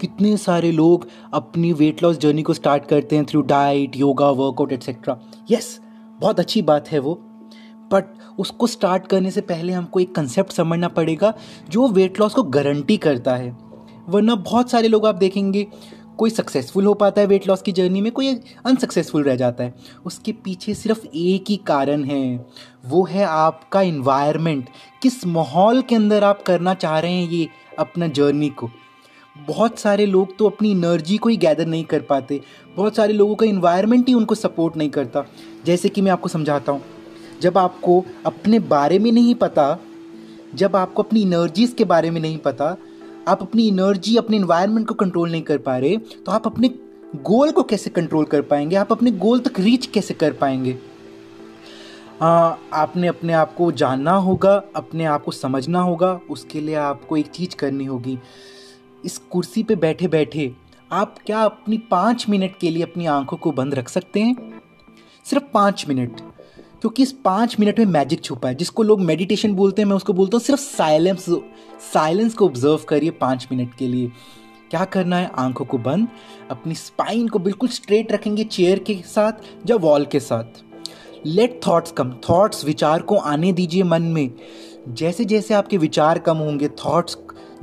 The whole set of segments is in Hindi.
कितने सारे लोग अपनी वेट लॉस जर्नी को स्टार्ट करते हैं through diet yoga workout etcetera yes बहुत अच्छी बात है वो। बट उसको स्टार्ट करने से पहले हमको एक कंसेप्ट समझना पड़ेगा जो वेट लॉस को गारंटी करता है। वरना बहुत सारे लोग आप देखेंगे, कोई सक्सेसफुल हो पाता है वेट लॉस की जर्नी में, कोई अनसक्सेसफुल रह जाता है। उसके पीछे सिर्फ़ एक ही कारण है। वो है आपका इन्वायरमेंट किस माहौल के अंदर आप करना चाह रहे हैं ये अपना जर्नी को? बहुत सारे लोग तो अपनी एनर्जी को ही गैदर नहीं कर पाते। बहुत सारे लोगों का इन्वायरमेंट ही उनको सपोर्ट नहीं करता। जैसे कि मैं आपको समझाता हूँ जब आपको अपने बारे में नहीं पता जब आपको अपनी एनर्जीज के बारे में नहीं पता आप अपनी एनर्जी अपने इन्वायरमेंट को कंट्रोल नहीं कर पा रहे तो आप अपने गोल को कैसे कंट्रोल कर पाएँगे? आप अपने गोल तक रीच कैसे कर पाएँगे? आ, आपने अपने आप को जानना होगा अपने आप को समझना होगा उसके लिए आपको एक चीज़ करनी होगी। इस कुर्सी पे बैठे बैठे आप क्या अपनी पाँच मिनट के लिए अपनी आँखों को बंद रख सकते हैं? सिर्फ़ पाँच मिनट, क्योंकि इस पाँच मिनट में मैजिक छुपा है। जिसको लोग मेडिटेशन बोलते हैं, मैं उसको बोलता हूँ, सिर्फ़ साइलेंस साइलेंस को ऑब्ज़र्व करिए पाँच मिनट के लिए। क्या करना है? आँखों को बंद, अपनी स्पाइन को बिल्कुल स्ट्रेट रखेंगे चेयर के साथ या वॉल के साथ। लेट थॉट्स कम थॉट्स विचार को आने दीजिए मन में। जैसे जैसे आपके विचार कम होंगे थॉट्स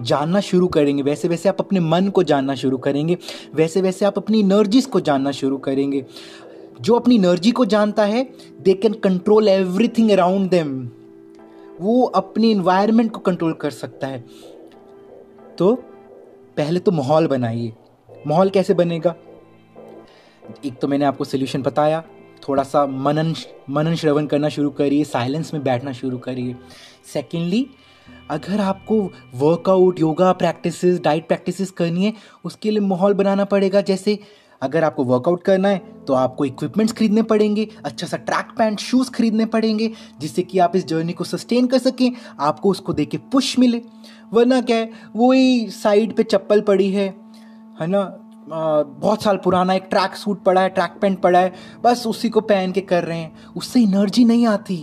जानना शुरू करेंगे। वैसे वैसे आप अपने मन को जानना शुरू करेंगे। वैसे वैसे आप अपनी एनर्जीज को जानना शुरू करेंगे। जो अपनी एनर्जी को जानता है they can control everything around them वो अपनी इन्वायरमेंट को कंट्रोल कर सकता है। तो पहले तो माहौल बनाइए। माहौल कैसे बनेगा? एक तो मैंने आपको सोल्यूशन बताया। थोड़ा सा मनन मनन श्रवण करना शुरू करिए। साइलेंस में बैठना शुरू करिए। सेकेंडली अगर आपको workout yoga practices diet practices करनी है, उसके लिए माहौल बनाना पड़ेगा। जैसे अगर आपको वर्कआउट करना है तो आपको इक्विपमेंट्स खरीदने पड़ेंगे अच्छा सा ट्रैक पैंट शूज़ खरीदने पड़ेंगे, जिससे कि आप इस जर्नी को सस्टेन कर सकें, आपको उसको दे के पुश मिले। वरना क्या है, वही साइड पे चप्पल पड़ी है है ना? बहुत साल पुराना एक ट्रैक सूट पड़ा है ट्रैक पैंट पड़ा है, बस उसी को पहन के कर रहे हैं। उससे एनर्जी नहीं आती।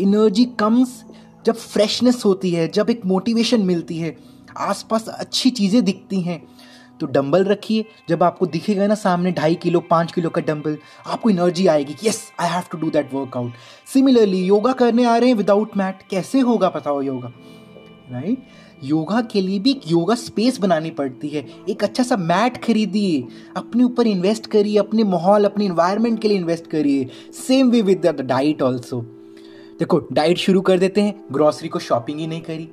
एनर्जी कम्स जब फ्रेशनेस होती है, जब एक मोटिवेशन मिलती है, आसपास अच्छी चीज़ें दिखती हैं तो डंबल रखिए। जब आपको दिखेगा ना सामने ढाई किलो, पाँच किलो का डंबल आपको एनर्जी आएगी yes I have to do that workout similarly yoga करने आ रहे हैं विदाउट मैट कैसे होगा पता हो योगा राइट? योगा के लिए भी एक योगा स्पेस बनानी पड़ती है। एक अच्छा सा मैट खरीदिए, अपने ऊपर इन्वेस्ट करिए, अपने माहौल, अपने इन्वायरमेंट के लिए इन्वेस्ट करिए। Same way with the diet also देखो डाइट शुरू कर देते हैं ग्रॉसरी को शॉपिंग ही नहीं करी।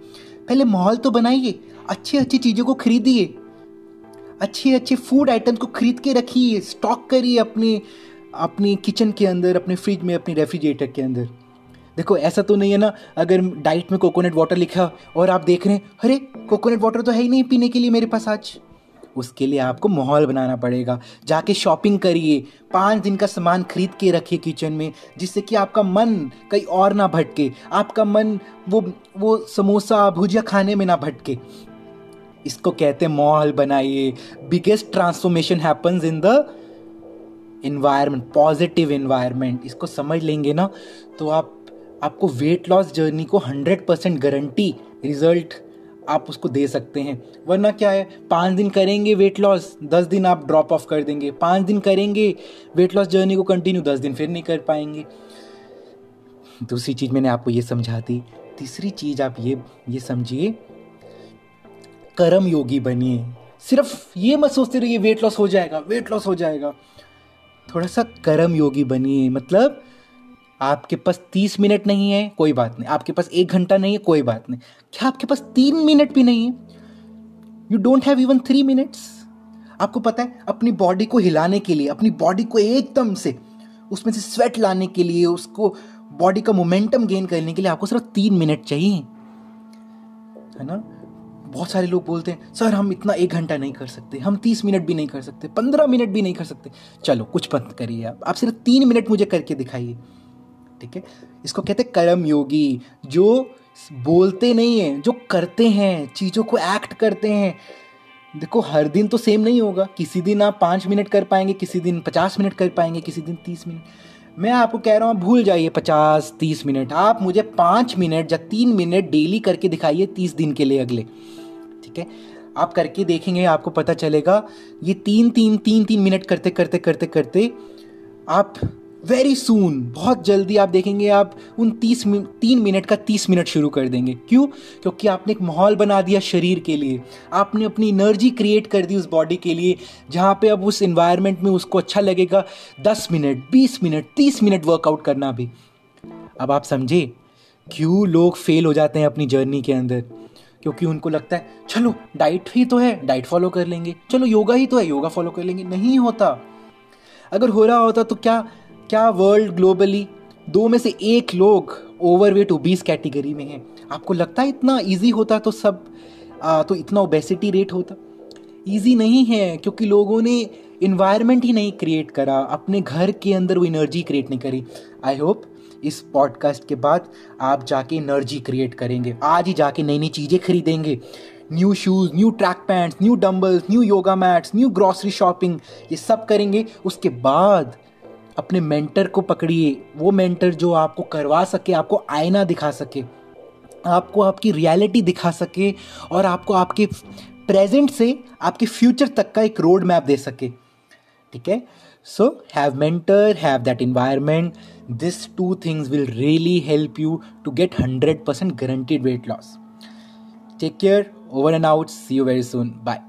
पहले माहौल तो बनाइए अच्छी अच्छी चीज़ों को खरीदिए। अच्छे अच्छे फ़ूड आइटम्स को खरीद के रखिए स्टॉक करिए अपने अपने किचन के अंदर, अपने फ्रिज में, अपने रेफ्रिजरेटर के अंदर। देखो, ऐसा तो नहीं है ना, अगर डाइट में कोकोनट वाटर लिखा और आप देख रहे हैं, अरे कोकोनट वाटर तो है ही नहीं पीने के लिए मेरे पास आज। उसके लिए आपको माहौल बनाना पड़ेगा। जाके शॉपिंग करिए। पाँच दिन का सामान खरीद के रखिए किचन में, जिससे कि आपका मन कहीं और ना भटके। आपका मन वो वो समोसा, भुजिया खाने में ना भटके। इसको कहते हैं माहौल बनाइए। Biggest transformation happens in the environment positive environment इसको समझ लेंगे ना तो आप, आपको वेट लॉस जर्नी को हंड्रेड परसेंट गारंटी रिज़ल्ट आप उसको दे सकते हैं। वरना क्या है, पाँच दिन करेंगे वेट लॉस दस दिन आप ड्रॉप ऑफ़ कर देंगे। पाँच दिन करेंगे वेट लॉस जर्नी को कंटिन्यू दस दिन फिर नहीं कर पाएँगे। दूसरी चीज़ मैंने आपको ये समझा दी। तीसरी चीज़ आप ये ये समझिए कर्म योगी बनिए। सिर्फ़ ये मत सोचते रहिए वेट लॉस हो जाएगा वेट लॉस हो जाएगा। थोड़ा सा कर्म योगी बनिए मतलब आपके पास तीस मिनट नहीं है, कोई बात नहीं। आपके पास एक घंटा नहीं है, कोई बात नहीं। क्या आपके पास तीन मिनट भी नहीं है? You don't have even three minutes आपको पता है, अपनी बॉडी को हिलाने के लिए, अपनी बॉडी को एकदम से, उसमें से स्वेट लाने के लिए, उसको बॉडी का मोमेंटम गेन करने के लिए आपको सिर्फ़ तीन मिनट चाहिए। है ना? बहुत सारे लोग बोलते हैं, सर, हम इतना एक घंटा नहीं कर सकते, हम तीस मिनट भी नहीं कर सकते, पंद्रह मिनट भी नहीं कर सकते। चलो, कुछ बंद करिए आप। आप सिर्फ़ तीन मिनट मुझे करके दिखाइए। ठीक है? इसको कहते हैं कर्म योगी, जो बोलते नहीं हैं, जो करते हैं, चीज़ों को एक्ट करते हैं। देखो, हर दिन तो सेम नहीं होगा। किसी दिन आप पाँच मिनट कर पाएँगे, किसी दिन पचास मिनट कर पाएँगे, किसी दिन तीस मिनट मैं आपको कह रहा हूँ भूल जाइए पचास, तीस मिनट आप मुझे पाँच मिनट या तीन मिनट डेली करके दिखाइए तीस दिन के लिए अगले। ठीक है? आप करके देखेंगे, आपको पता चलेगा, ये तीन तीन तीन तीन मिनट करते करते करते करते आप वेरी सून बहुत जल्दी आप देखेंगे आप उन तीस तीन मिनट का तीस मिनट शुरू कर देंगे। क्यों? क्योंकि आपने एक माहौल बना दिया शरीर के लिए। आपने अपनी एनर्जी क्रिएट कर दी उस बॉडी के लिए, जहाँ पे अब उस इन्वायरमेंट में उसको अच्छा लगेगा। दस मिनट, बीस मिनट, तीस मिनट वर्कआउट करना भी। अब आप समझे, क्यों लोग फेल हो जाते हैं अपनी जर्नी के अंदर? क्योंकि उनको लगता है, चलो डाइट ही तो है डाइट फॉलो कर लेंगे। चलो योगा ही तो है योगा फॉलो कर लेंगे। नहीं होता। अगर हो रहा होता तो क्या क्या वर्ल्ड ग्लोबली दो में से एक लोग ओवरवेट ओबीस कैटेगरी में हैं? आपको लगता है इतना इजी होता तो सब आ, तो इतना ओबेसिटी रेट होता? इजी नहीं है क्योंकि लोगों ने इन्वायरमेंट ही नहीं क्रिएट करा। अपने घर के अंदर वो एनर्जी क्रिएट नहीं करी। आई होप इस पॉडकास्ट के बाद आप जाके एनर्जी क्रिएट करेंगे। आज ही जाके नई नई चीज़ें खरीदेंगे। New shoes new track pants new dumbbells new yoga mats new grocery shopping ये सब करेंगे। उसके बाद अपने मेंटर को पकड़िए। वो मेंटर जो आपको करवा सके, आपको आईना दिखा सके, आपको आपकी रियलिटी दिखा सके और आपको आपके प्रेजेंट से आपके फ्यूचर तक का एक रोड मैप दे सके। ठीक है? So have mentor have that environment this two things will really help you to get hundred percent guaranteed weight loss take care over and out see you very soon bye